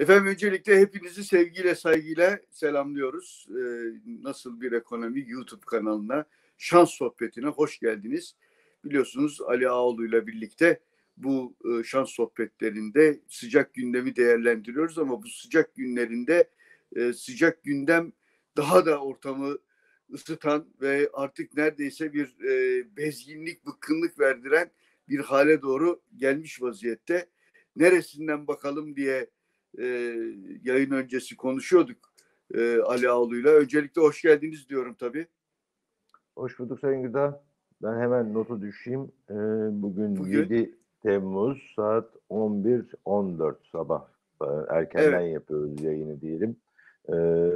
Efendim öncelikle hepinizi sevgiyle saygıyla selamlıyoruz. Ee, Nasıl bir ekonomi YouTube kanalına, şans sohbetine hoş geldiniz. Biliyorsunuz Ali Ağoğlu ile birlikte bu e, şans sohbetlerinde sıcak gündemi değerlendiriyoruz ama bu sıcak günlerinde e, sıcak gündem daha da ortamı ısıtan ve artık neredeyse bir e, bezginlik, bıkkınlık verdiren bir hale doğru gelmiş vaziyette. Neresinden bakalım diye e, yayın öncesi konuşuyorduk e, Ali Ağolu'yla. Öncelikle hoş geldiniz diyorum tabii. Hoş bulduk Sayın Gıda. Ben hemen notu düşeyim. Ee, bugün, Bugün- 7 Temmuz saat 11.14 sabah. Ee, Erkenden Evet. yapıyoruz yayını diyelim. Ee,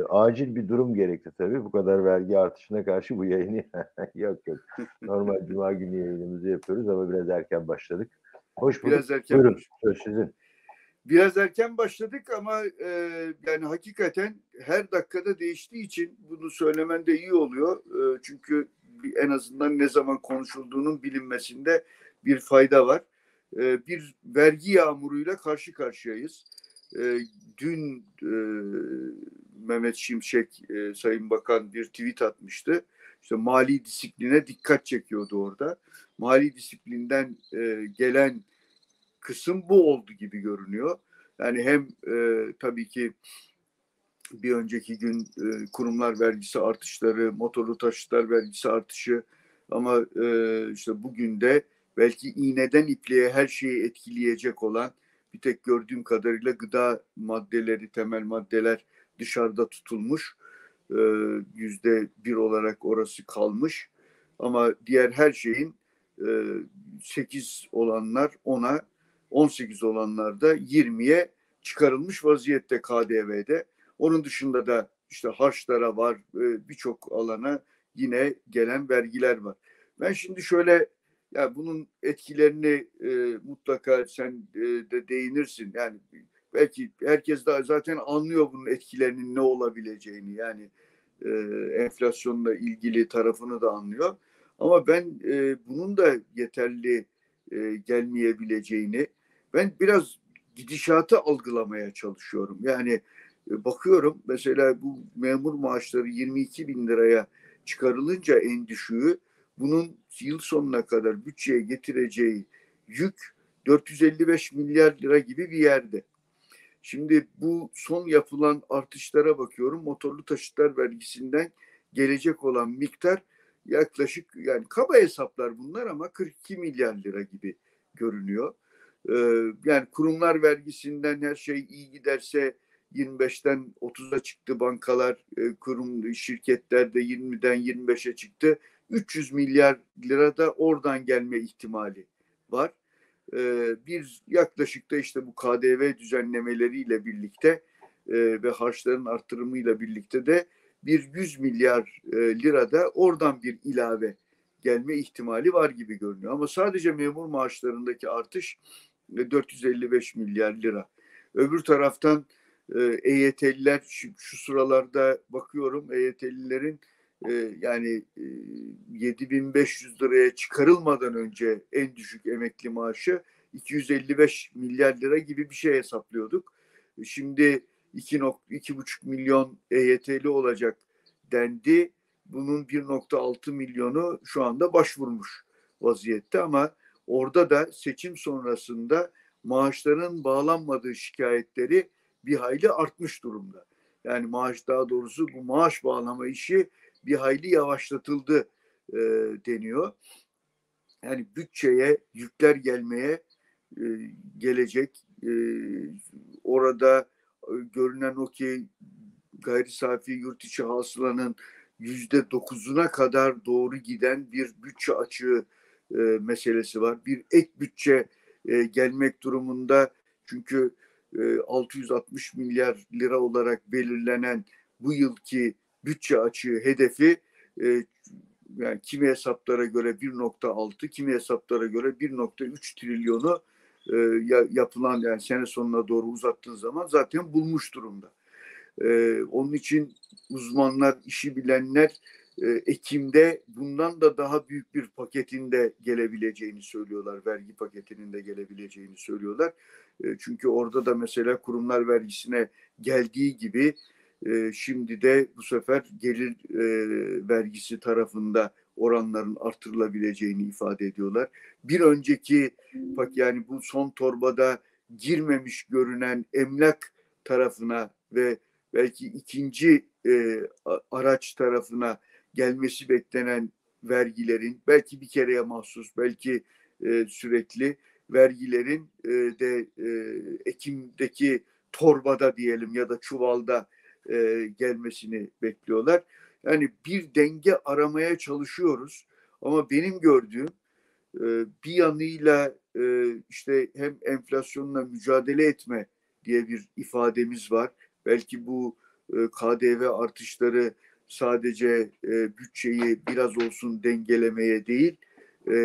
acil bir durum gerekti tabii. Bu kadar vergi artışına karşı bu yayını yok yok. Normal Cuma günü yayınımızı yapıyoruz ama biraz erken başladık. Hoş bulduk. Biraz erken Buyurun. Söz sizin. Biraz erken başladık ama e, yani hakikaten her dakikada değiştiği için bunu söylemen de iyi oluyor. E, çünkü en azından ne zaman konuşulduğunun bilinmesinde bir fayda var. E, bir vergi yağmuruyla karşı karşıyayız. E, dün e, Mehmet Şimşek e, Sayın Bakan bir tweet atmıştı. İşte mali disipline dikkat çekiyordu orada. Mali disiplinden e, gelen kısım bu oldu gibi görünüyor. Yani hem e, tabii ki bir önceki gün e, kurumlar vergisi artışları, motorlu taşıtlar vergisi artışı ama e, işte bugün de belki iğneden ipliğe her şeyi etkileyecek olan bir tek gördüğüm kadarıyla gıda maddeleri, temel maddeler dışarıda tutulmuş. E, Yüzde bir olarak orası kalmış. Ama diğer her şeyin e, 8 olanlar 10'a 18 olanlar da 20'ye çıkarılmış vaziyette KDV'de. Onun dışında da işte harçlara var, e, birçok alana yine gelen vergiler var. Ben şimdi şöyle ya bunun etkilerini e, mutlaka sen e, de değinirsin. Yani belki herkes de zaten anlıyor bunun etkilerinin ne olabileceğini. Yani e, enflasyonla ilgili tarafını da anlıyor. Ama ben e, bunun da yeterli e, gelmeyebileceğini ben biraz gidişatı algılamaya çalışıyorum. Yani e, bakıyorum mesela bu memur maaşları 22 bin liraya çıkarılınca en düşüğü bunun yıl sonuna kadar bütçeye getireceği yük 455 milyar lira gibi bir yerde. Şimdi bu son yapılan artışlara bakıyorum. Motorlu taşıtlar vergisinden gelecek olan miktar yaklaşık yani kaba hesaplar bunlar ama 42 milyar lira gibi görünüyor. Ee, yani kurumlar vergisinden her şey iyi giderse 25'ten 30'a çıktı bankalar, e, kurum şirketler de 20'den 25'e çıktı. 300 milyar lira da oradan gelme ihtimali var. Ee, bir yaklaşık da işte bu KDV düzenlemeleriyle birlikte e, ve harçların artırımıyla birlikte de bir 100 milyar e, lira da oradan bir ilave gelme ihtimali var gibi görünüyor. Ama sadece memur maaşlarındaki artış e, 455 milyar lira. Öbür taraftan e, EYT'liler şu, şu sıralarda bakıyorum EYT'lilerin e, yani e, 7500 liraya çıkarılmadan önce en düşük emekli maaşı 255 milyar lira gibi bir şey hesaplıyorduk. Şimdi 2.5 milyon EYT'li olacak dendi. Bunun 1.6 milyonu şu anda başvurmuş vaziyette ama orada da seçim sonrasında maaşların bağlanmadığı şikayetleri bir hayli artmış durumda. Yani maaş daha doğrusu bu maaş bağlama işi bir hayli yavaşlatıldı e, deniyor. Yani bütçeye yükler gelmeye e, gelecek. E, orada e, görünen o ki gayri safi yurt içi hasılanın yüzde dokuzuna kadar doğru giden bir bütçe açığı e, meselesi var. Bir ek bütçe e, gelmek durumunda çünkü e, 660 milyar lira olarak belirlenen bu yılki bütçe açığı hedefi e, yani kimi hesaplara göre 1.6, kimi hesaplara göre 1.3 trilyonu e, ya- yapılan yani sene sonuna doğru uzattığın zaman zaten bulmuş durumda. E, onun için uzmanlar, işi bilenler e, Ekim'de bundan da daha büyük bir paketinde gelebileceğini söylüyorlar. Vergi paketinin de gelebileceğini söylüyorlar. E, çünkü orada da mesela kurumlar vergisine geldiği gibi e, şimdi de bu sefer gelir e, vergisi tarafında oranların artırılabileceğini ifade ediyorlar. Bir önceki bak yani bu son torbada girmemiş görünen emlak tarafına ve belki ikinci e, araç tarafına gelmesi beklenen vergilerin belki bir kereye mahsus belki e, sürekli vergilerin e, de e, Ekim'deki torbada diyelim ya da çuvalda e, gelmesini bekliyorlar. Yani bir denge aramaya çalışıyoruz ama benim gördüğüm e, bir yanıyla e, işte hem enflasyonla mücadele etme diye bir ifademiz var. Belki bu e, KDV artışları sadece e, bütçeyi biraz olsun dengelemeye değil, e,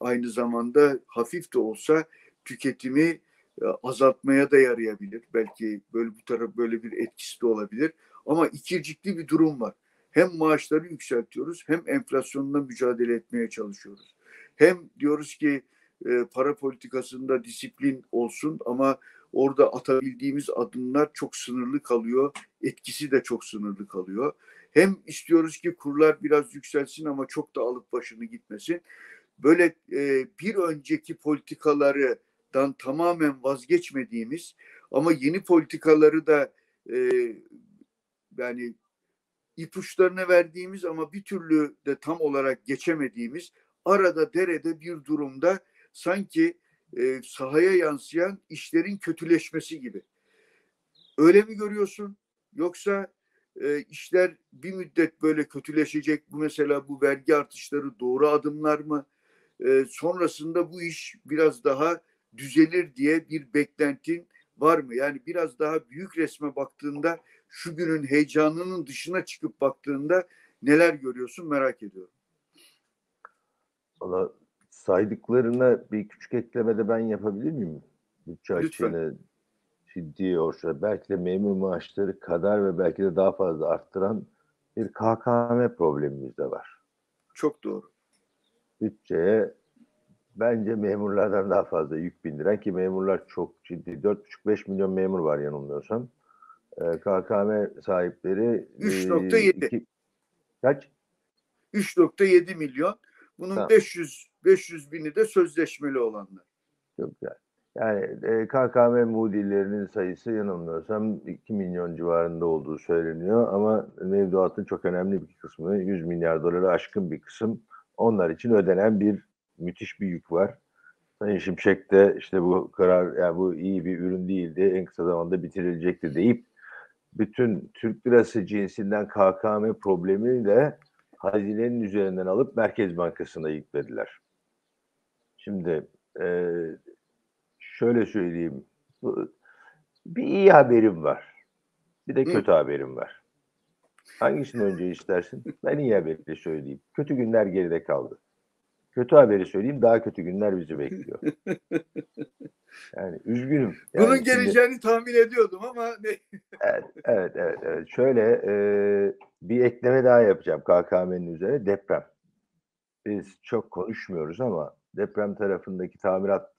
aynı zamanda hafif de olsa tüketimi e, azaltmaya da yarayabilir. Belki böyle bu taraf böyle bir etkisi de olabilir. Ama ikircikli bir durum var. Hem maaşları yükseltiyoruz hem enflasyonla mücadele etmeye çalışıyoruz. Hem diyoruz ki e, para politikasında disiplin olsun ama orada atabildiğimiz adımlar çok sınırlı kalıyor. Etkisi de çok sınırlı kalıyor. Hem istiyoruz ki kurlar biraz yükselsin ama çok da alıp başını gitmesin. Böyle e, bir önceki politikalardan tamamen vazgeçmediğimiz ama yeni politikaları da e, yani ipuçlarını verdiğimiz ama bir türlü de tam olarak geçemediğimiz arada derede bir durumda sanki e, sahaya yansıyan işlerin kötüleşmesi gibi. Öyle mi görüyorsun? Yoksa e, işler bir müddet böyle kötüleşecek. Bu mesela bu vergi artışları doğru adımlar mı? E, sonrasında bu iş biraz daha düzelir diye bir beklentin var mı? Yani biraz daha büyük resme baktığında şu günün heyecanının dışına çıkıp baktığında neler görüyorsun merak ediyorum. Valla saydıklarına bir küçük ekleme de ben yapabilir miyim? Bütçe açığını ciddi orta, belki de memur maaşları kadar ve belki de daha fazla arttıran bir KKM problemimiz de var. Çok doğru. Bütçeye bence memurlardan daha fazla yük bindiren ki memurlar çok ciddi. 4,5-5 milyon memur var yanılmıyorsam. Ee, KKM sahipleri 3.7 e, kaç? 3.7 milyon. Bunun tamam. 500 500 bini de sözleşmeli olanlar. Çok güzel. Yani e, KKM mudirlerinin sayısı yanılmıyorsam 2 milyon civarında olduğu söyleniyor ama mevduatın çok önemli bir kısmı 100 milyar doları aşkın bir kısım onlar için ödenen bir müthiş bir yük var. Sayın Şimşek de işte bu karar yani bu iyi bir ürün değildi en kısa zamanda bitirilecekti deyip bütün Türk lirası cinsinden KKM problemini de hazinenin üzerinden alıp Merkez Bankası'na yüklediler. Şimdi e, şöyle söyleyeyim. Bir iyi haberim var. Bir de kötü Hı. haberim var. Hangisini önce istersin? Ben iyi haberi söyleyeyim. Kötü günler geride kaldı. Kötü haberi söyleyeyim daha kötü günler bizi bekliyor. Yani üzgünüm. Yani Bunun geleceğini şimdi, tahmin ediyordum ama ne? evet, evet, evet, evet. Şöyle e, bir ekleme daha yapacağım KKM'nin üzerine deprem. Biz çok konuşmuyoruz ama deprem tarafındaki tamirat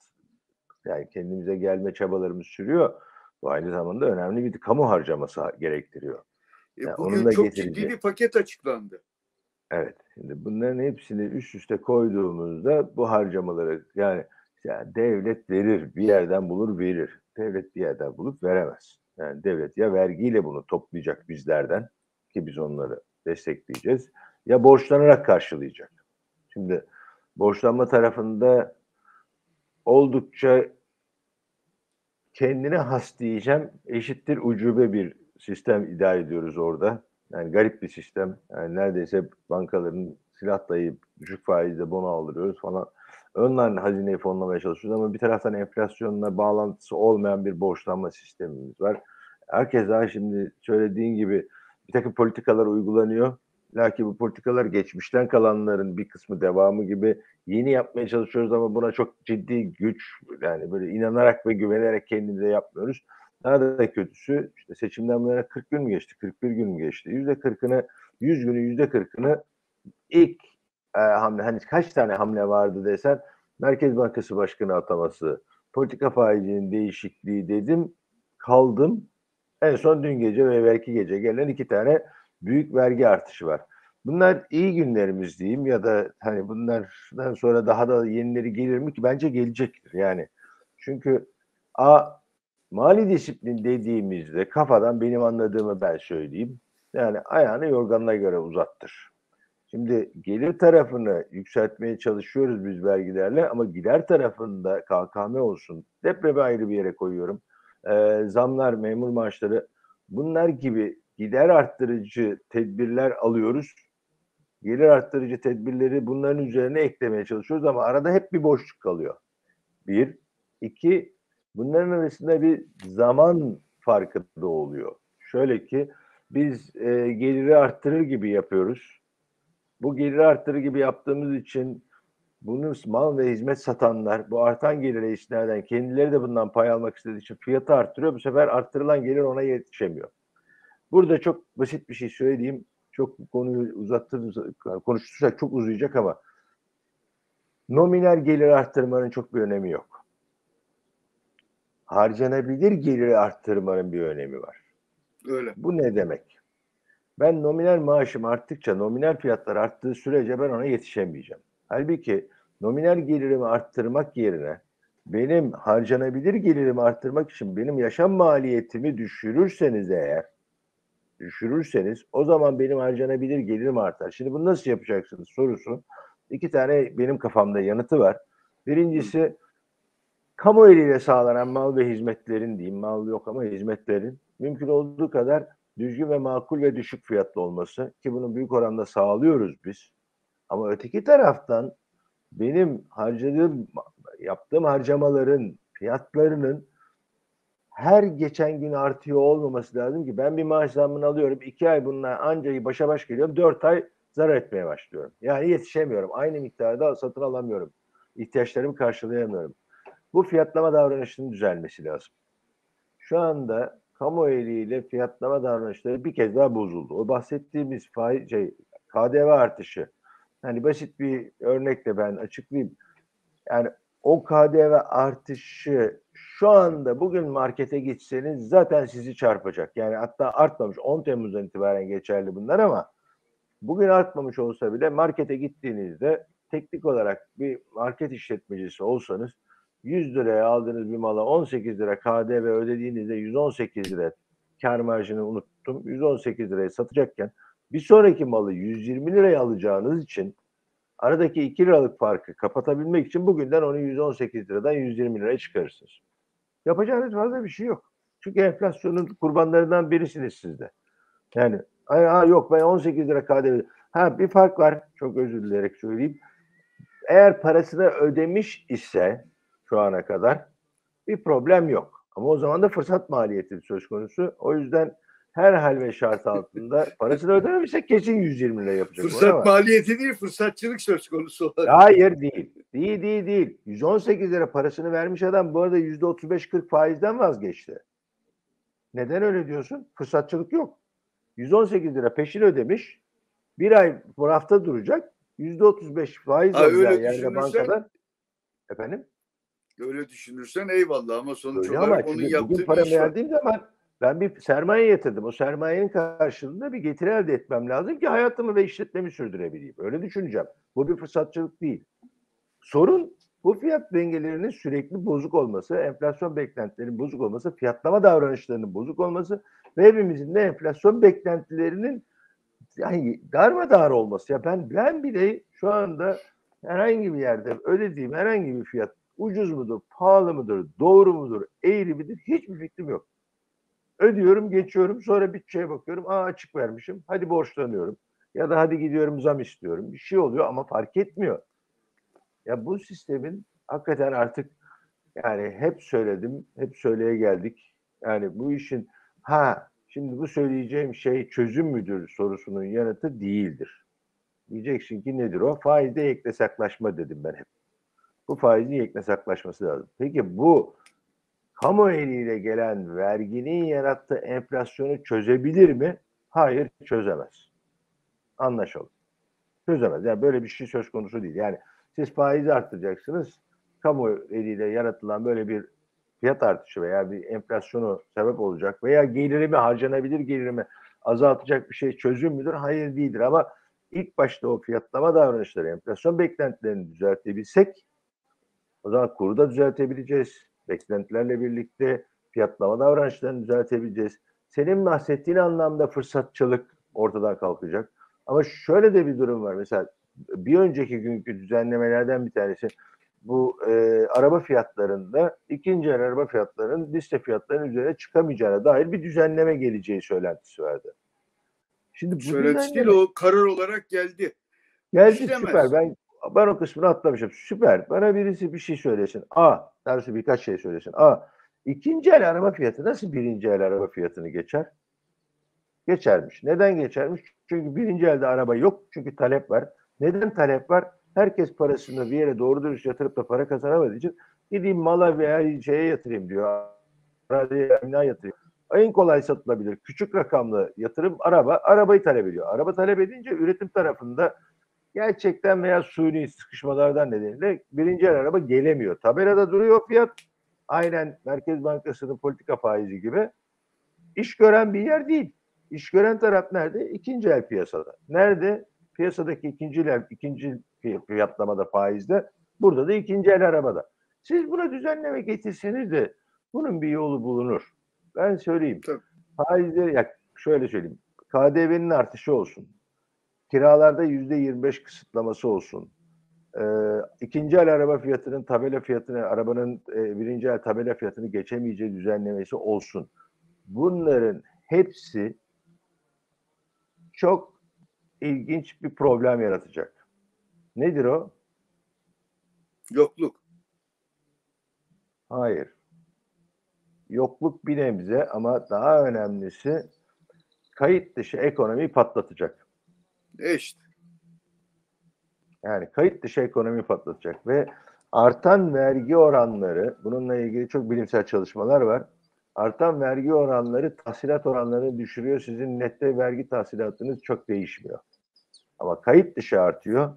yani kendimize gelme çabalarımız sürüyor. Bu aynı zamanda önemli bir kamu harcaması gerektiriyor. E, yani bugün çok ciddi bir paket açıklandı. Evet. Şimdi bunların hepsini üst üste koyduğumuzda bu harcamaları yani, yani devlet verir, bir yerden bulur verir. Devlet bir yerden bulup veremez. Yani devlet ya vergiyle bunu toplayacak bizlerden ki biz onları destekleyeceğiz ya borçlanarak karşılayacak. Şimdi borçlanma tarafında oldukça kendine has diyeceğim eşittir ucube bir sistem idare ediyoruz orada. Yani garip bir sistem. Yani neredeyse bankaların silah dayayıp düşük faizle bono aldırıyoruz falan. Önden hazineyi fonlamaya çalışıyoruz ama bir taraftan enflasyonla bağlantısı olmayan bir borçlanma sistemimiz var. Herkes daha şimdi söylediğin gibi bir takım politikalar uygulanıyor. Lakin bu politikalar geçmişten kalanların bir kısmı devamı gibi yeni yapmaya çalışıyoruz ama buna çok ciddi güç yani böyle inanarak ve güvenerek kendimize yapmıyoruz. Daha da kötüsü işte seçimden bu yana 40 gün mü geçti, 41 gün mü geçti? Yüzde 40'ını 100 günün yüzde 40'ını ilk e, hamle hani kaç tane hamle vardı desen Merkez Bankası Başkanı ataması, politika faizinin değişikliği dedim kaldım. En son dün gece ve belki gece gelen iki tane büyük vergi artışı var. Bunlar iyi günlerimiz diyeyim ya da hani bunlardan sonra daha da yenileri gelir mi ki? Bence gelecektir yani. Çünkü a mali disiplin dediğimizde kafadan benim anladığımı ben söyleyeyim. Yani ayağını yorganına göre uzattır. Şimdi gelir tarafını yükseltmeye çalışıyoruz biz vergilerle ama gider tarafında KKM olsun. Depremi ayrı bir yere koyuyorum. Ee, zamlar, memur maaşları bunlar gibi gider arttırıcı tedbirler alıyoruz. Gelir arttırıcı tedbirleri bunların üzerine eklemeye çalışıyoruz ama arada hep bir boşluk kalıyor. Bir. iki bunların arasında bir zaman farkı da oluyor. Şöyle ki biz e, geliri arttırır gibi yapıyoruz. Bu geliri arttırır gibi yaptığımız için bunu mal ve hizmet satanlar bu artan gelire işlerden kendileri de bundan pay almak istediği için fiyatı arttırıyor. Bu sefer arttırılan gelir ona yetişemiyor. Burada çok basit bir şey söyleyeyim. Çok bu konuyu uzattığımız, konuştursak çok uzayacak ama nominal gelir arttırmanın çok bir önemi yok. Harcanabilir geliri arttırmanın bir önemi var. Öyle. Bu ne demek? Ben nominal maaşım arttıkça, nominal fiyatlar arttığı sürece ben ona yetişemeyeceğim. Halbuki nominal gelirimi arttırmak yerine benim harcanabilir gelirimi arttırmak için benim yaşam maliyetimi düşürürseniz eğer düşürürseniz o zaman benim harcanabilir gelirim artar. Şimdi bunu nasıl yapacaksınız sorusu. İki tane benim kafamda yanıtı var. Birincisi kamu eliyle sağlanan mal ve hizmetlerin diyeyim mal yok ama hizmetlerin mümkün olduğu kadar düzgün ve makul ve düşük fiyatlı olması ki bunu büyük oranda sağlıyoruz biz. Ama öteki taraftan benim harcadığım yaptığım harcamaların fiyatlarının her geçen gün artıyor olmaması lazım ki ben bir maaş zammını alıyorum. iki ay bununla ancak başa baş geliyorum. Dört ay zarar etmeye başlıyorum. Yani yetişemiyorum. Aynı miktarda satın alamıyorum. İhtiyaçlarımı karşılayamıyorum. Bu fiyatlama davranışının düzelmesi lazım. Şu anda kamu eliyle fiyatlama davranışları bir kez daha bozuldu. O bahsettiğimiz faiz, şey, KDV artışı. Hani basit bir örnekle ben açıklayayım. Yani o KDV artışı şu anda bugün markete gitseniz zaten sizi çarpacak. Yani hatta artmamış 10 Temmuz'dan itibaren geçerli bunlar ama bugün artmamış olsa bile markete gittiğinizde teknik olarak bir market işletmecisi olsanız 100 liraya aldığınız bir mala 18 lira KDV ödediğinizde 118 lira kar marjını unuttum. 118 liraya satacakken bir sonraki malı 120 liraya alacağınız için aradaki 2 liralık farkı kapatabilmek için bugünden onu 118 liradan 120 liraya çıkarırsınız. Yapacağınız fazla bir şey yok. Çünkü enflasyonun kurbanlarından birisiniz siz de. Yani ha, yok ben 18 lira KDV. Ha bir fark var. Çok özür dileyerek söyleyeyim. Eğer parasını ödemiş ise şu ana kadar bir problem yok. Ama o zaman da fırsat maliyeti söz konusu. O yüzden her hal ve şart altında parasını ödememişsek kesin 120 lira yapacak. Fırsat maliyeti değil, fırsatçılık söz konusu olarak. Hayır değil. Değil değil değil. 118 lira parasını vermiş adam bu arada %35-40 faizden vazgeçti. Neden öyle diyorsun? Fırsatçılık yok. 118 lira peşin ödemiş. Bir ay bu hafta duracak. %35 faiz alacağı yerde düşünürsen- bankada. Efendim? Öyle düşünürsen eyvallah ama sonuç Öyle ama olarak onun şimdi yaptığı bugün para iş verdiğim zaman ben bir sermaye yatırdım. O sermayenin karşılığında bir getiri elde etmem lazım ki hayatımı ve işletmemi sürdürebileyim. Öyle düşüneceğim. Bu bir fırsatçılık değil. Sorun bu fiyat dengelerinin sürekli bozuk olması, enflasyon beklentilerinin bozuk olması, fiyatlama davranışlarının bozuk olması ve hepimizin de enflasyon beklentilerinin yani darmadağır olması. Ya ben ben bile şu anda herhangi bir yerde ödediğim herhangi bir fiyat ucuz mudur, pahalı mıdır, doğru mudur, eğri midir hiçbir fikrim yok. Ödüyorum, geçiyorum, sonra bütçeye bakıyorum, aa açık vermişim, hadi borçlanıyorum. Ya da hadi gidiyorum zam istiyorum. Bir şey oluyor ama fark etmiyor. Ya bu sistemin hakikaten artık yani hep söyledim, hep söyleye geldik. Yani bu işin ha şimdi bu söyleyeceğim şey çözüm müdür sorusunun yanıtı değildir. Diyeceksin ki nedir o? Faizde yeknesaklaşma dedim ben hep. Bu faizin yeknesaklaşması lazım. Peki bu kamu eliyle gelen verginin yarattığı enflasyonu çözebilir mi? Hayır çözemez. Anlaşalım. Çözemez. Yani böyle bir şey söz konusu değil. Yani siz faizi arttıracaksınız. Kamu eliyle yaratılan böyle bir fiyat artışı veya bir enflasyonu sebep olacak veya gelirimi harcanabilir gelirimi azaltacak bir şey çözüm müdür? Hayır değildir ama ilk başta o fiyatlama davranışları, enflasyon beklentilerini düzeltebilsek o zaman kuru da düzeltebileceğiz. Beklentilerle birlikte fiyatlama davranışlarını düzeltebileceğiz. Senin bahsettiğin anlamda fırsatçılık ortadan kalkacak. Ama şöyle de bir durum var. Mesela bir önceki günkü düzenlemelerden bir tanesi bu e, araba fiyatlarında ikinci el araba fiyatlarının liste fiyatlarının üzerine çıkamayacağına dair bir düzenleme geleceği söylentisi vardı. Şimdi bu Söylentisi değil o karar olarak geldi. Geldi İşlemez. süper. Ben ben o kısmını atlamışım. Süper. Bana birisi bir şey söylesin. A. Dersi birkaç şey söylesin. A. İkinci el araba fiyatı nasıl birinci el araba fiyatını geçer? Geçermiş. Neden geçermiş? Çünkü birinci elde araba yok. Çünkü talep var. Neden talep var? Herkes parasını bir yere doğru dürüst yatırıp da para kazanamadığı için gideyim mala veya şeye yatırayım diyor. Araziye emlak yatırayım. En kolay satılabilir. Küçük rakamlı yatırım araba. Arabayı talep ediyor. Araba talep edince üretim tarafında gerçekten veya suni sıkışmalardan nedeniyle birinci el araba gelemiyor. Tabelada duruyor fiyat. Aynen Merkez Bankası'nın politika faizi gibi. İş gören bir yer değil. İş gören taraf nerede? İkinci el piyasada. Nerede? Piyasadaki ikinci el, ikinci fi- fiyatlamada faizde. Burada da ikinci el arabada. Siz buna düzenleme getirseniz de bunun bir yolu bulunur. Ben söyleyeyim. Tabii. Faizleri, ya şöyle söyleyeyim. KDV'nin artışı olsun. Kiralarda yüzde 25 kısıtlaması olsun. Ee, ikinci el araba fiyatının tabela fiyatını, arabanın e, birinci el tabela fiyatını geçemeyeceği düzenlemesi olsun. Bunların hepsi çok ilginç bir problem yaratacak. Nedir o? Yokluk. Hayır. Yokluk bir nebze ama daha önemlisi kayıt dışı ekonomiyi patlatacak. İşte. Yani kayıt dışı ekonomi patlatacak ve artan vergi oranları, bununla ilgili çok bilimsel çalışmalar var. Artan vergi oranları tahsilat oranlarını düşürüyor. Sizin nette vergi tahsilatınız çok değişmiyor. Ama kayıt dışı artıyor.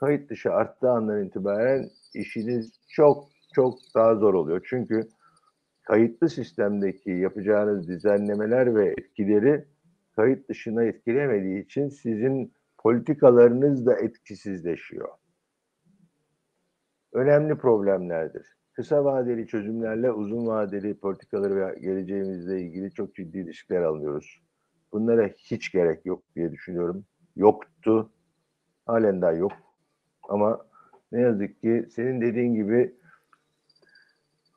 Kayıt dışı arttığı andan itibaren işiniz çok çok daha zor oluyor. Çünkü kayıtlı sistemdeki yapacağınız düzenlemeler ve etkileri kayıt dışına etkilemediği için sizin politikalarınız da etkisizleşiyor. Önemli problemlerdir. Kısa vadeli çözümlerle uzun vadeli politikaları ve geleceğimizle ilgili çok ciddi riskler alıyoruz. Bunlara hiç gerek yok diye düşünüyorum. Yoktu. Halen daha yok. Ama ne yazık ki senin dediğin gibi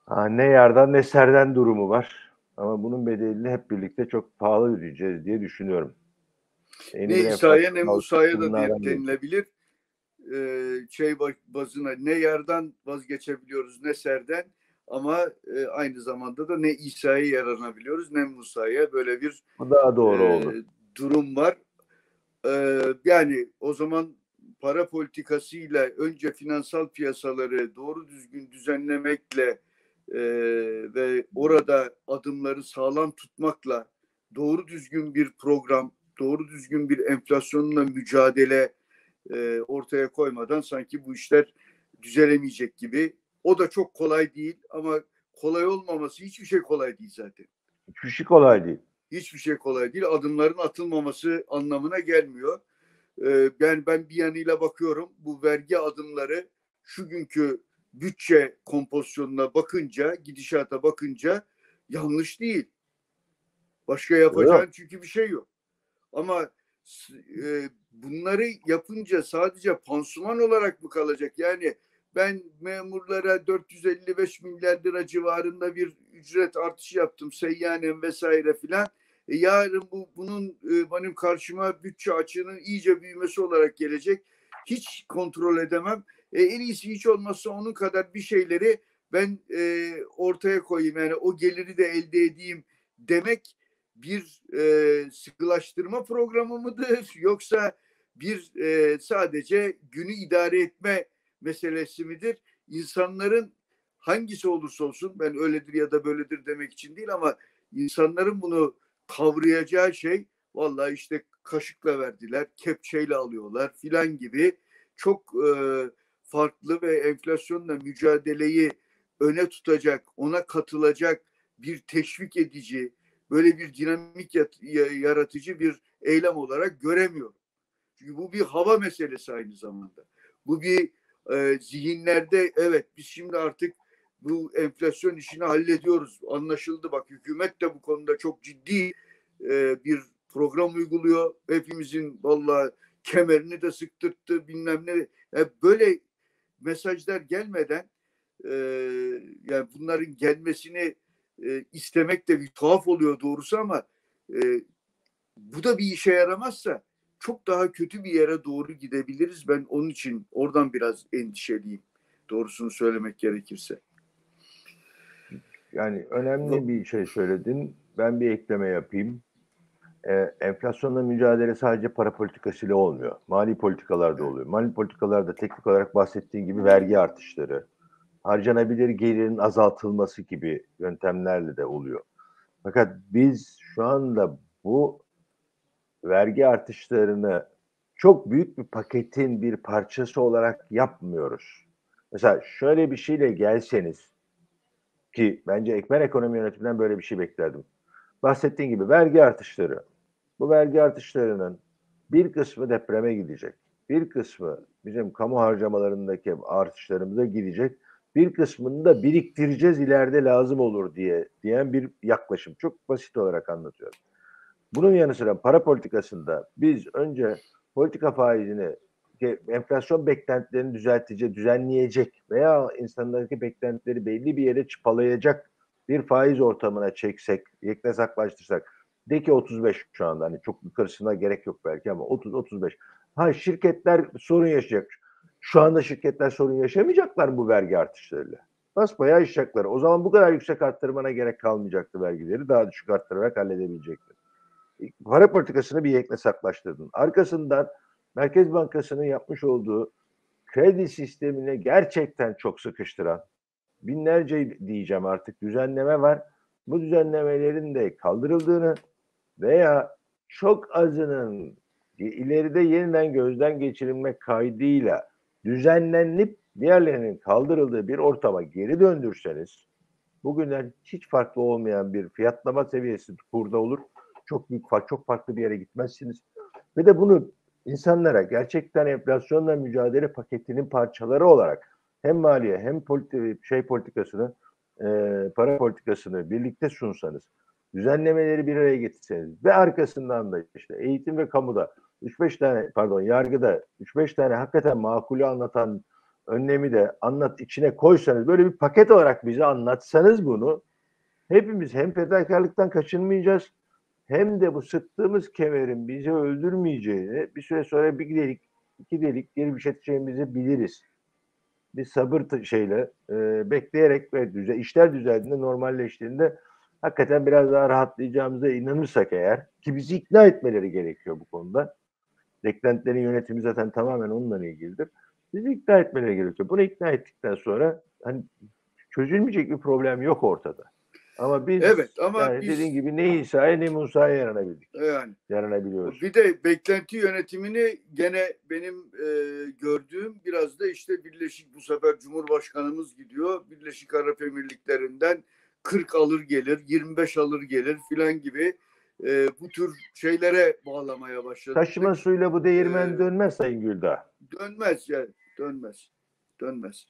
ha, ne yardan ne serden durumu var. Ama bunun bedelini hep birlikte çok pahalı ödeyeceğiz diye düşünüyorum. Yeni Ne İsa'ya ne Musa'ya da biri. denilebilir. Ee, şey ba- bazına ne yerden vazgeçebiliyoruz ne serden ama e, aynı zamanda da ne İsa'ya yaranabiliyoruz ne Musa'ya böyle bir Bu daha doğru e, oldu. durum var. Ee, yani o zaman para politikasıyla önce finansal piyasaları doğru düzgün düzenlemekle e, ve orada adımları sağlam tutmakla doğru düzgün bir program, doğru düzgün bir enflasyonla mücadele e, ortaya koymadan sanki bu işler düzelemeyecek gibi. O da çok kolay değil ama kolay olmaması hiçbir şey kolay değil zaten Hiçbir şey kolay değil. Hiçbir şey kolay değil. Adımların atılmaması anlamına gelmiyor. Ee, ben ben bir yanıyla bakıyorum bu vergi adımları şu günkü bütçe kompozisyonuna bakınca, gidişata bakınca yanlış değil. Başka yapacağın çünkü bir şey yok. Ama e, bunları yapınca sadece pansuman olarak mı kalacak? Yani ben memurlara 455 milyar lira civarında bir ücret artışı yaptım. Seyyanen vesaire filan. E, yarın bu bunun e, benim karşıma bütçe açığının iyice büyümesi olarak gelecek. Hiç kontrol edemem. E, en iyisi hiç olmazsa onun kadar bir şeyleri ben e, ortaya koyayım. Yani o geliri de elde edeyim demek bir e, sıkılaştırma programı mıdır? Yoksa bir e, sadece günü idare etme meselesi midir? İnsanların hangisi olursa olsun ben öyledir ya da böyledir demek için değil ama insanların bunu kavrayacağı şey vallahi işte kaşıkla verdiler, kepçeyle alıyorlar filan gibi çok e, farklı ve enflasyonla mücadeleyi öne tutacak, ona katılacak bir teşvik edici, böyle bir dinamik yaratıcı bir eylem olarak göremiyorum. Çünkü bu bir hava meselesi aynı zamanda. Bu bir e, zihinlerde evet biz şimdi artık bu enflasyon işini hallediyoruz. Anlaşıldı bak hükümet de bu konuda çok ciddi e, bir program uyguluyor. Hepimizin vallahi kemerini de sıktırttı bilmem ne. Yani böyle mesajlar gelmeden e, yani bunların gelmesini e, istemek de bir tuhaf oluyor doğrusu ama e, bu da bir işe yaramazsa çok daha kötü bir yere doğru gidebiliriz. Ben onun için oradan biraz endişeliyim. Doğrusunu söylemek gerekirse. Yani önemli bir şey söyledin. Ben bir ekleme yapayım. Ee, enflasyonla mücadele sadece para politikasıyla olmuyor. Mali politikalarda oluyor. Mali politikalarda teknik olarak bahsettiğin gibi vergi artışları, harcanabilir gelirin azaltılması gibi yöntemlerle de oluyor. Fakat biz şu anda bu vergi artışlarını çok büyük bir paketin bir parçası olarak yapmıyoruz. Mesela şöyle bir şeyle gelseniz ki bence ekber ekonomi yönetiminden böyle bir şey beklerdim. Bahsettiğin gibi vergi artışları. Bu vergi artışlarının bir kısmı depreme gidecek. Bir kısmı bizim kamu harcamalarındaki artışlarımıza gidecek. Bir kısmını da biriktireceğiz ileride lazım olur diye diyen bir yaklaşım. Çok basit olarak anlatıyorum. Bunun yanı sıra para politikasında biz önce politika faizini enflasyon beklentilerini düzeltecek, düzenleyecek veya insanlardaki beklentileri belli bir yere çıpalayacak bir faiz ortamına çeksek, yeknesaklaştırsak de ki 35 şu anda hani çok yukarısına gerek yok belki ama 30 35. Ha şirketler sorun yaşayacak. Şu anda şirketler sorun yaşamayacaklar bu vergi artışlarıyla. Basbayağı yaşayacaklar. O zaman bu kadar yüksek arttırmana gerek kalmayacaktı vergileri. Daha düşük arttırarak halledebilecektir. Para politikasını bir yeknesaklaştırdın. Arkasından Merkez Bankası'nın yapmış olduğu kredi sistemine gerçekten çok sıkıştıran binlerce diyeceğim artık düzenleme var. Bu düzenlemelerin de kaldırıldığını veya çok azının ileride yeniden gözden geçirilmek kaydıyla düzenlenip diğerlerinin kaldırıldığı bir ortama geri döndürseniz bugünden hiç farklı olmayan bir fiyatlama seviyesi kurda olur. Çok büyük çok farklı bir yere gitmezsiniz. Ve de bunu insanlara gerçekten enflasyonla mücadele paketinin parçaları olarak hem maliye hem politi şey politikasını e, para politikasını birlikte sunsanız düzenlemeleri bir araya getirseniz ve arkasından da işte eğitim ve kamuda 3-5 tane pardon yargıda 3-5 tane hakikaten makulü anlatan önlemi de anlat içine koysanız böyle bir paket olarak bize anlatsanız bunu hepimiz hem fedakarlıktan kaçınmayacağız hem de bu sıktığımız kemerin bizi öldürmeyeceğini bir süre sonra bir delik iki delik geri bir şey biliriz. Bir sabır şeyle e, bekleyerek ve düze, işler düzeldiğinde normalleştiğinde hakikaten biraz daha rahatlayacağımıza inanırsak eğer ki bizi ikna etmeleri gerekiyor bu konuda. Beklentilerin yönetimi zaten tamamen onunla ilgilidir. Bizi ikna etmeleri gerekiyor. Bunu ikna ettikten sonra hani çözülmeyecek bir problem yok ortada. Ama biz evet, ama yani biz, dediğin gibi ne İsa'ya ne Musa'ya yaranabildik. Yani. Yaranabiliyoruz. Bir de beklenti yönetimini gene benim e, gördüğüm biraz da işte Birleşik bu sefer Cumhurbaşkanımız gidiyor. Birleşik Arap Emirlikleri'nden 40 alır gelir, 25 alır gelir filan gibi e, bu tür şeylere bağlamaya başladı. Taşıma suyla bu değirmen Ee, dönmez Sayın Güldağ. Dönmez yani, dönmez. Dönmez.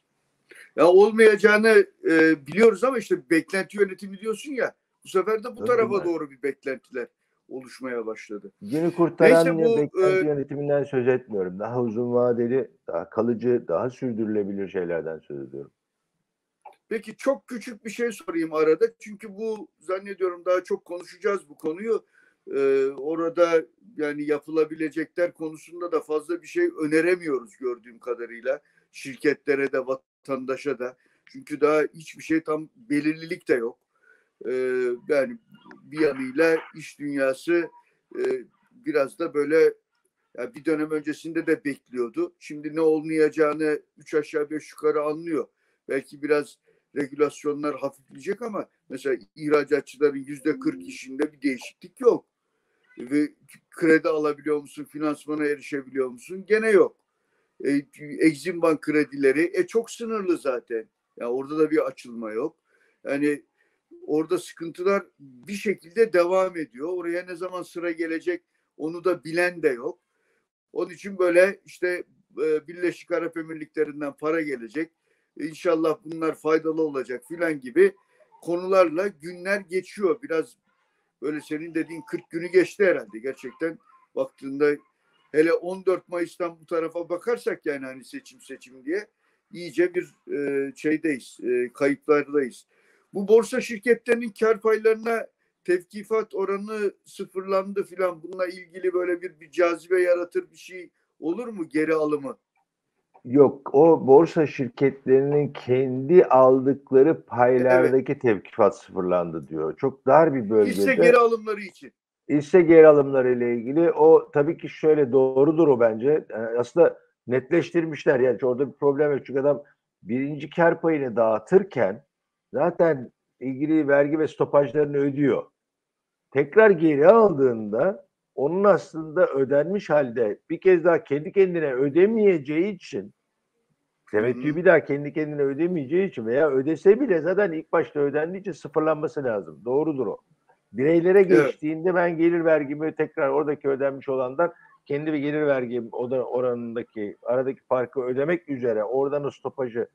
Ya olmayacağını e, biliyoruz ama işte beklenti yönetimi diyorsun ya. Bu sefer de bu tarafa Dönmez. doğru bir beklentiler oluşmaya başladı. Günü kurtaran Neyse bu, beklenti e, yönetiminden söz etmiyorum. Daha uzun vadeli, daha kalıcı, daha sürdürülebilir şeylerden söz ediyorum. Peki çok küçük bir şey sorayım arada. Çünkü bu zannediyorum daha çok konuşacağız bu konuyu. Ee, orada yani yapılabilecekler konusunda da fazla bir şey öneremiyoruz gördüğüm kadarıyla. Şirketlere de vatandaşa da. Çünkü daha hiçbir şey tam belirlilik de yok. Ee, yani bir yanıyla iş dünyası e, biraz da böyle yani bir dönem öncesinde de bekliyordu. Şimdi ne olmayacağını üç aşağı beş yukarı anlıyor. Belki biraz regülasyonlar hafifleyecek ama mesela ihracatçıların yüzde 40 işinde bir değişiklik yok. ve kredi alabiliyor musun, finansmana erişebiliyor musun? Gene yok. E, Exim Bank kredileri e, çok sınırlı zaten. Yani orada da bir açılma yok. Yani orada sıkıntılar bir şekilde devam ediyor. Oraya ne zaman sıra gelecek onu da bilen de yok. Onun için böyle işte e, Birleşik Arap Emirlikleri'nden para gelecek. İnşallah bunlar faydalı olacak filan gibi konularla günler geçiyor. Biraz böyle senin dediğin 40 günü geçti herhalde gerçekten baktığında hele 14 Mayıs'tan bu tarafa bakarsak yani hani seçim seçim diye iyice bir e, şeydeyiz, e, kayıplardayız. Bu borsa şirketlerinin kar paylarına tevkifat oranı sıfırlandı filan bununla ilgili böyle bir, bir cazibe yaratır bir şey olur mu geri alımı? Yok o borsa şirketlerinin kendi aldıkları paylardaki evet. tevkifat sıfırlandı diyor. Çok dar bir bölgede. Hisse geri alımları için. Hisse geri alımları ile ilgili o tabii ki şöyle doğrudur o bence. Yani aslında netleştirmişler yani orada bir problem yok. Çünkü adam birinci kar payını dağıtırken zaten ilgili vergi ve stopajlarını ödüyor. Tekrar geri aldığında onun aslında ödenmiş halde bir kez daha kendi kendine ödemeyeceği için temettüyü bir daha kendi kendine ödemeyeceği için veya ödese bile zaten ilk başta ödendiği için sıfırlanması lazım. Doğrudur o. Bireylere geçtiğinde ben gelir vergimi tekrar oradaki ödenmiş olandan kendi ve gelir vergim oranındaki aradaki farkı ödemek üzere oradan o stopajı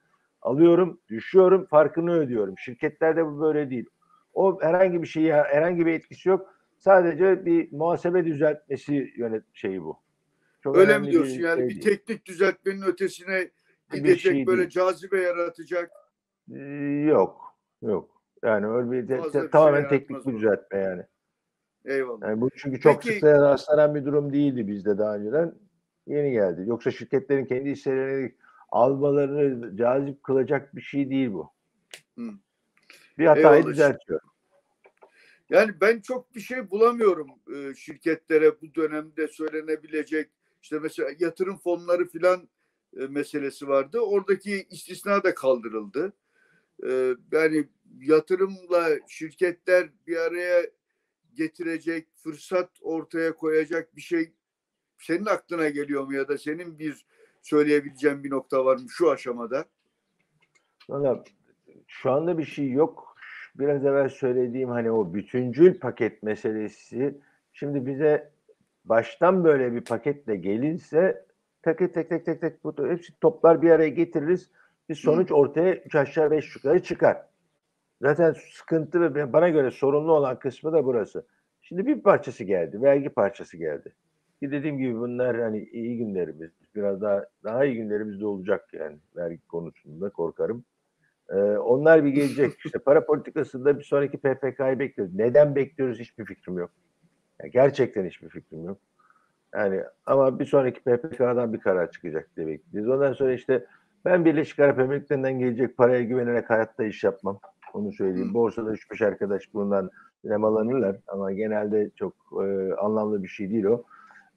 alıyorum, düşüyorum, farkını ödüyorum. Şirketlerde bu böyle değil. O herhangi bir şeyi herhangi bir etkisi yok. Sadece bir muhasebe düzeltmesi yönet şeyi bu. Çok Öyle mi diyorsun? Bir yani şey bir teknik düzeltmenin ötesine gidecek şey böyle değil. cazibe yaratacak. Ee, yok. Yok. Yani öyle bir te, te, şey tamamen şey teknik bir düzeltme yani. Eyvallah. Yani bu çünkü çok Peki, rastlanan bir durum değildi bizde daha önceden. Yeni geldi. Yoksa şirketlerin kendi hisselerini almalarını cazip kılacak bir şey değil bu. Hı. Bir hatayı Eyvallah. düzeltiyor. Yani ben çok bir şey bulamıyorum e, şirketlere bu dönemde söylenebilecek. İşte mesela yatırım fonları filan e, meselesi vardı. Oradaki istisna da kaldırıldı. E, yani yatırımla şirketler bir araya getirecek, fırsat ortaya koyacak bir şey senin aklına geliyor mu ya da senin bir söyleyebileceğin bir nokta var mı şu aşamada? Valla şu anda bir şey yok. Biraz evvel söylediğim hani o bütüncül paket meselesi şimdi bize baştan böyle bir paketle gelinse tek tek tek tek tek tek bu hepsi toplar bir araya getiririz. Bir sonuç ortaya üç aşağı beş yukarı çıkar. Zaten sıkıntı ve bana göre sorunlu olan kısmı da burası. Şimdi bir parçası geldi, vergi parçası geldi. Ki dediğim gibi bunlar hani iyi günlerimiz, biraz daha daha iyi günlerimiz de olacak yani vergi konusunda korkarım. Ee, onlar bir gelecek. İşte para politikasında bir sonraki PPK'yı bekliyoruz. Neden bekliyoruz hiçbir fikrim yok. Yani gerçekten hiçbir fikrim yok. Yani ama bir sonraki PPK'dan bir karar çıkacak diye bekliyoruz. Ondan sonra işte ben Birleşik Arap Emirlikleri'nden gelecek paraya güvenerek hayatta iş yapmam. Onu söyleyeyim. Borsada 3-5 arkadaş bundan nemalanırlar ama genelde çok e, anlamlı bir şey değil o.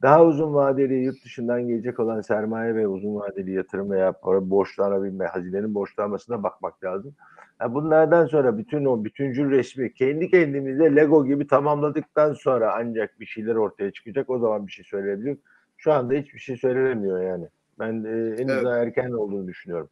Daha uzun vadeli yurt dışından gelecek olan sermaye ve uzun vadeli yatırım veya para borçlanabilme, hazinenin borçlanmasına bakmak lazım. Yani bunlardan sonra bütün o bütüncül resmi kendi kendimize Lego gibi tamamladıktan sonra ancak bir şeyler ortaya çıkacak. O zaman bir şey söyleyebilirim. Şu anda hiçbir şey söylenemiyor yani. Ben e, henüz evet. daha erken olduğunu düşünüyorum.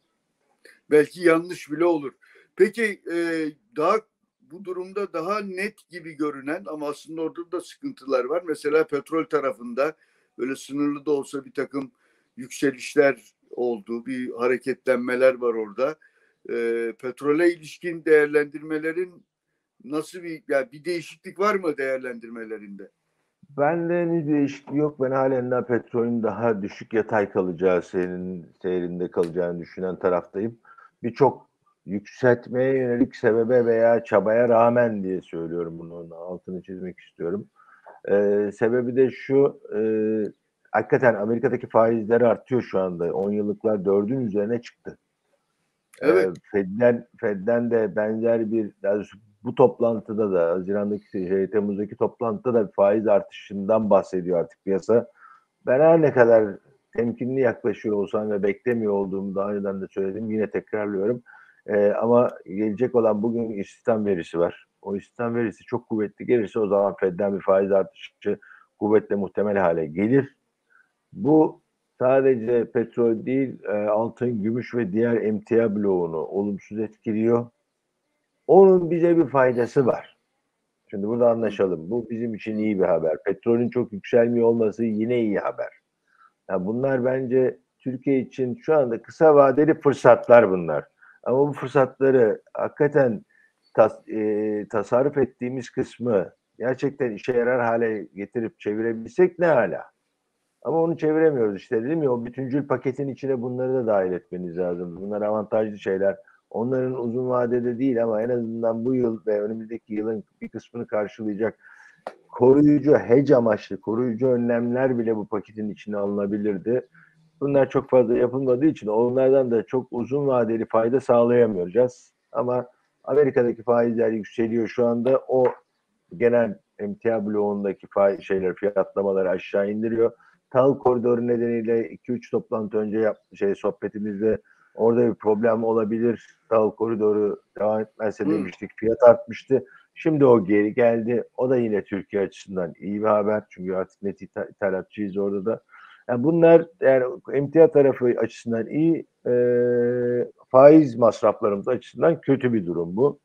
Belki yanlış bile olur. Peki e, daha bu durumda daha net gibi görünen ama aslında orada da sıkıntılar var. Mesela petrol tarafında böyle sınırlı da olsa bir takım yükselişler oldu. Bir hareketlenmeler var orada. E, petrole ilişkin değerlendirmelerin nasıl bir yani bir değişiklik var mı değerlendirmelerinde? Ben de henüz değişiklik yok. Ben halen daha petrolün daha düşük yatay kalacağı senin seyrinde kalacağını düşünen taraftayım. Birçok yükseltmeye yönelik sebebe veya çabaya rağmen diye söylüyorum bunu. Altını çizmek istiyorum. Ee, sebebi de şu e, hakikaten Amerika'daki faizler artıyor şu anda. 10 yıllıklar 4'ün üzerine çıktı. Evet. Ee, Fed'den, Fed'den de benzer bir bu toplantıda da Haziran'daki şey, Temmuz'daki toplantıda da faiz artışından bahsediyor artık piyasa. Ben her ne kadar temkinli yaklaşıyor olsam ve beklemiyor olduğumu daha önceden de söyledim. Yine tekrarlıyorum e, ama gelecek olan bugün istihdam verisi var. O istihdam verisi çok kuvvetli gelirse o zaman Fed'den bir faiz artışı kuvvetle muhtemel hale gelir. Bu sadece petrol değil, e, altın, gümüş ve diğer emtia bloğunu olumsuz etkiliyor. Onun bize bir faydası var. Şimdi burada anlaşalım. Bu bizim için iyi bir haber. Petrolün çok yükselmiyor olması yine iyi haber. Yani bunlar bence Türkiye için şu anda kısa vadeli fırsatlar bunlar. Ama bu fırsatları hakikaten tas, e, tasarruf ettiğimiz kısmı gerçekten işe yarar hale getirip çevirebilsek ne hala. Ama onu çeviremiyoruz işte dedim ya o bütüncül paketin içine bunları da dahil etmeniz lazım. Bunlar avantajlı şeyler. Onların uzun vadede değil ama en azından bu yıl ve önümüzdeki yılın bir kısmını karşılayacak koruyucu, hedge amaçlı koruyucu önlemler bile bu paketin içine alınabilirdi. Bunlar çok fazla yapılmadığı için onlardan da çok uzun vadeli fayda sağlayamayacağız. Ama Amerika'daki faizler yükseliyor şu anda. O genel emtia bloğundaki faiz şeyler fiyatlamaları aşağı indiriyor. Tal koridoru nedeniyle 2-3 toplantı önce yap, şey sohbetimizde orada bir problem olabilir. Tal koridoru devam etmezse demiştik. Fiyat artmıştı. Şimdi o geri geldi. O da yine Türkiye açısından iyi bir haber. Çünkü artık net ithal- ithalatçıyız orada da. Yani bunlar yani emtia tarafı açısından iyi, e, faiz masraflarımız açısından kötü bir durum bu.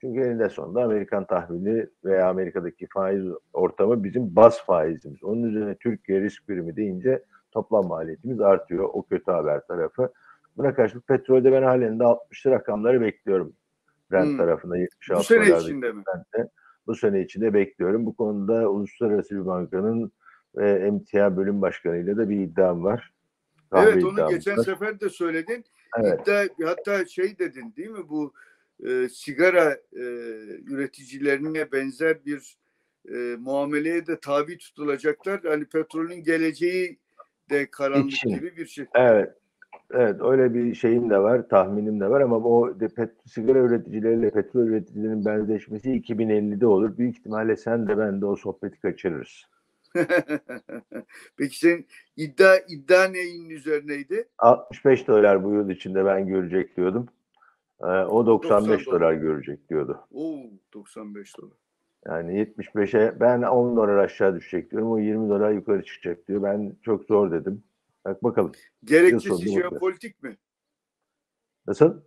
Çünkü eninde sonunda Amerikan tahvili veya Amerika'daki faiz ortamı bizim baz faizimiz. Onun üzerine Türkiye risk birimi deyince toplam maliyetimiz artıyor. O kötü haber tarafı. Buna karşılık petrolde ben halen de 60'lı rakamları bekliyorum. Brent Hmm. tarafında 76 Bu sene içinde mi? Brent'te. Bu sene içinde bekliyorum. Bu konuda Uluslararası bir bankanın ve emtia bölüm başkanıyla da bir iddiam var. Kahve Evet onu geçen var. sefer de söyledin. Evet. İddia, hatta şey dedin değil mi bu e, sigara e, üreticilerine benzer bir e, muameleye de tabi tutulacaklar. Hani petrolün geleceği de karanlık İçin. gibi bir şey. Evet. Evet öyle bir şeyim de var, tahminim de var ama o de pet, sigara üreticileriyle petrol üreticilerinin benzeşmesi 2050'de olur. Büyük ihtimalle sen de ben de o sohbeti kaçırırız. Peki senin iddia iddia neyin üzerineydi? 65 dolar bu yıl içinde ben görecek diyordum. Ee, o 95 90 dolar. dolar görecek diyordu. Oo 95 dolar. Yani 75'e ben 10 dolar aşağı düşecek diyorum. O 20 dolar yukarı çıkacak diyor. Ben çok zor dedim. Bak bakalım. Gerekçesi jeopolitik mi? Nasıl?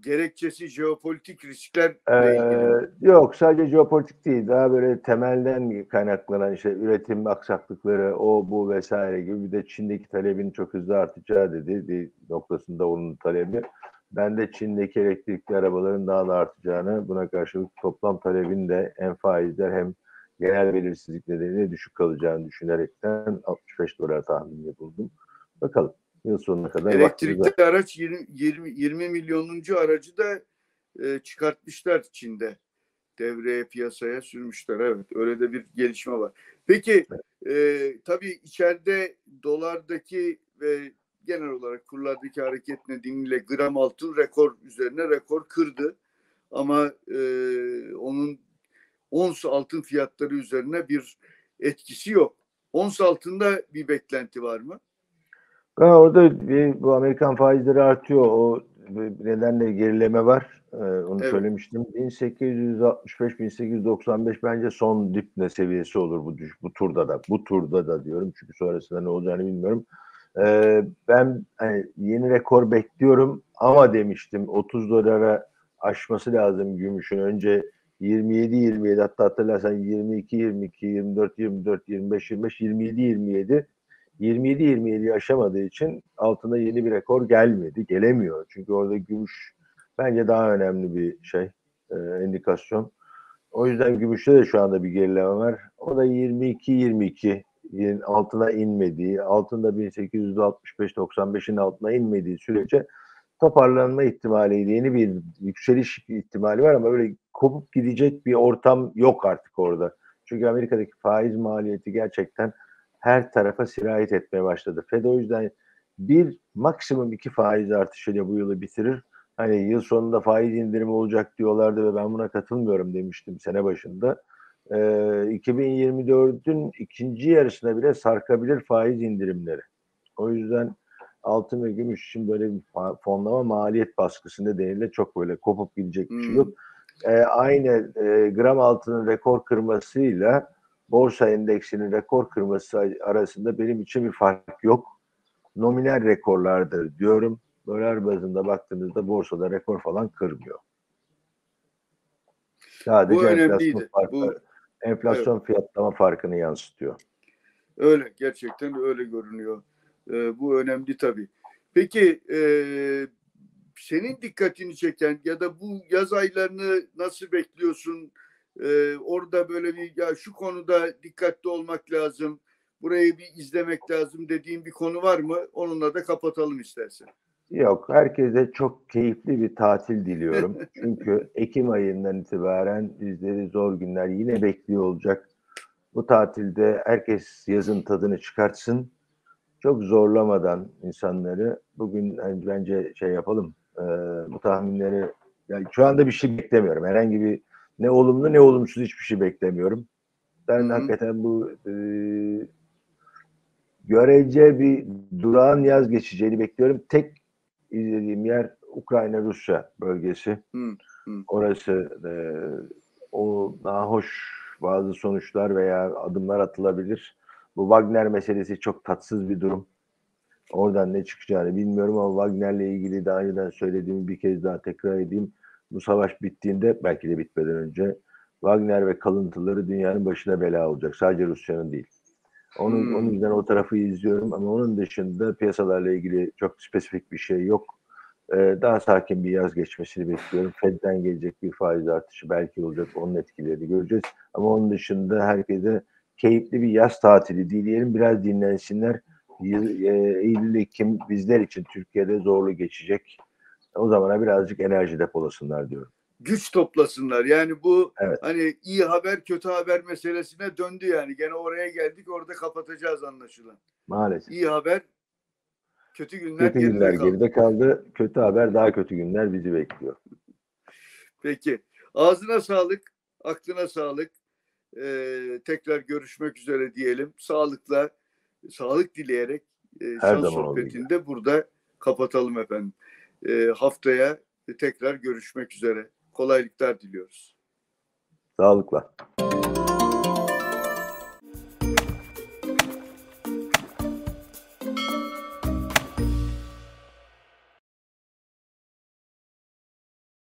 Gerekçesi jeopolitik risklerle Ee, yok sadece jeopolitik değil. Daha böyle temelden kaynaklanan işte üretim aksaklıkları o bu vesaire gibi bir de Çin'deki talebin çok hızlı artacağı dedi. Bir noktasında onun talebi. Ben de Çin'deki elektrikli arabaların daha da artacağını buna karşılık toplam talebin de hem faizler hem genel belirsizlik nedeniyle düşük kalacağını düşünerekten 65 dolar tahmini buldum. Bakalım yıl sonuna kadar. Elektrikli araç 20, 20, 20 milyonuncu aracı da e, çıkartmışlar Çin'de. Devreye piyasaya sürmüşler. Evet öyle de bir gelişme var. Peki e, tabii içeride dolardaki ve genel olarak kurlardaki hareket nedeniyle gram altın rekor üzerine rekor kırdı. Ama e, onun ons altın fiyatları üzerine bir etkisi yok. Ons altında bir beklenti var mı? Ha, orada bir, bu Amerikan faizleri artıyor. O nedenle gerileme var. Ee, onu Evet. söylemiştim. 1865-1895 bence son dip ne seviyesi olur bu düş- bu turda da. Bu turda da diyorum çünkü sonrasında ne olacağını bilmiyorum. Ee, ben hani, yeni rekor bekliyorum ama demiştim 30 dolara aşması lazım gümüşün. Önce 27 27 hatta hatırlarsan 22 22 24 24 25 25 27 27 27-27'yi aşamadığı için altına yeni bir rekor gelmedi. Gelemiyor. Çünkü orada gümüş bence daha önemli bir şey, e, endikasyon. O yüzden gümüşte de şu anda bir gerileme var. O da 22-22 altına inmediği, altında 1865-95'in altına inmediği sürece toparlanma ihtimaliyle yeni bir yükseliş ihtimali var ama böyle kopup gidecek bir ortam yok artık orada. Çünkü Amerika'daki faiz maliyeti gerçekten her tarafa sirayet etmeye başladı. Fed o yüzden bir maksimum iki faiz artışıyla bu yılı bitirir. Hani yıl sonunda faiz indirimi olacak diyorlardı ve ben buna katılmıyorum demiştim sene başında. Ee, 2024'ün ikinci yarısına bile sarkabilir faiz indirimleri. O yüzden altın ve gümüş için böyle bir fonlama maliyet baskısı nedeniyle çok böyle kopup gidecek bir şey Hmm. yok. Ee, aynı e, gram altının rekor kırmasıyla borsa endeksinin rekor kırması arasında benim için bir fark yok. Nominal rekorlardır diyorum. Dolar bazında baktığınızda borsada rekor falan kırmıyor. Sadece Bu enflasyon, farkı, Bu- enflasyon fiyatlama farkını yansıtıyor. Öyle gerçekten öyle görünüyor. Ee, bu önemli tabii. Peki e, senin dikkatini çeken ya da bu yaz aylarını nasıl bekliyorsun? Ee, orada böyle bir ya şu konuda dikkatli olmak lazım. Burayı bir izlemek lazım dediğin bir konu var mı? Onunla da kapatalım istersen. Yok, herkese çok keyifli bir tatil diliyorum. Çünkü Ekim ayından itibaren bizleri zor günler yine bekliyor olacak. Bu tatilde herkes yazın tadını çıkartsın. Çok zorlamadan insanları bugün yani bence şey yapalım. e, bu tahminleri yani şu anda bir şey beklemiyorum. Herhangi bir ne olumlu ne olumsuz hiçbir şey beklemiyorum. Ben Hı hı. hakikaten bu e, görece bir durağan yaz geçeceğini bekliyorum. Tek izlediğim yer Ukrayna-Rusya bölgesi. Hı, hı. Orası e, o nahoş bazı sonuçlar veya adımlar atılabilir. Bu Wagner meselesi çok tatsız bir durum. Oradan ne çıkacağını bilmiyorum ama Wagner'le ilgili daha önceden söylediğimi bir kez daha tekrar edeyim. Bu savaş bittiğinde belki de bitmeden önce Wagner ve kalıntıları dünyanın başına bela olacak. Sadece Rusya'nın değil. Onun, Hmm. onun yüzden o tarafı izliyorum ama onun dışında piyasalarla ilgili çok spesifik bir şey yok. Ee, daha sakin bir yaz geçmesini bekliyorum. Fed'den gelecek bir faiz artışı belki olacak. Onun etkilerini göreceğiz. Ama onun dışında herkese keyifli bir yaz tatili dileyelim. Biraz dinlensinler. Yıl- e, Eylül, Ekim bizler için Türkiye'de zorlu geçecek. O zamana birazcık enerji depolasınlar diyorum. Güç toplasınlar. Yani bu Evet. hani iyi haber kötü haber meselesine döndü yani. Gene oraya geldik orada kapatacağız anlaşılan. Maalesef. İyi haber kötü günler Kötü geride günler kaldı. geride kaldı. Kötü haber daha kötü günler bizi bekliyor. Peki. Ağzına sağlık, aklına sağlık. Ee, tekrar görüşmek üzere diyelim. Sağlıkla, sağlık dileyerek e, Her şans sohbetinde burada kapatalım efendim. Ee, haftaya tekrar görüşmek üzere. Kolaylıklar diliyoruz. Sağlıkla.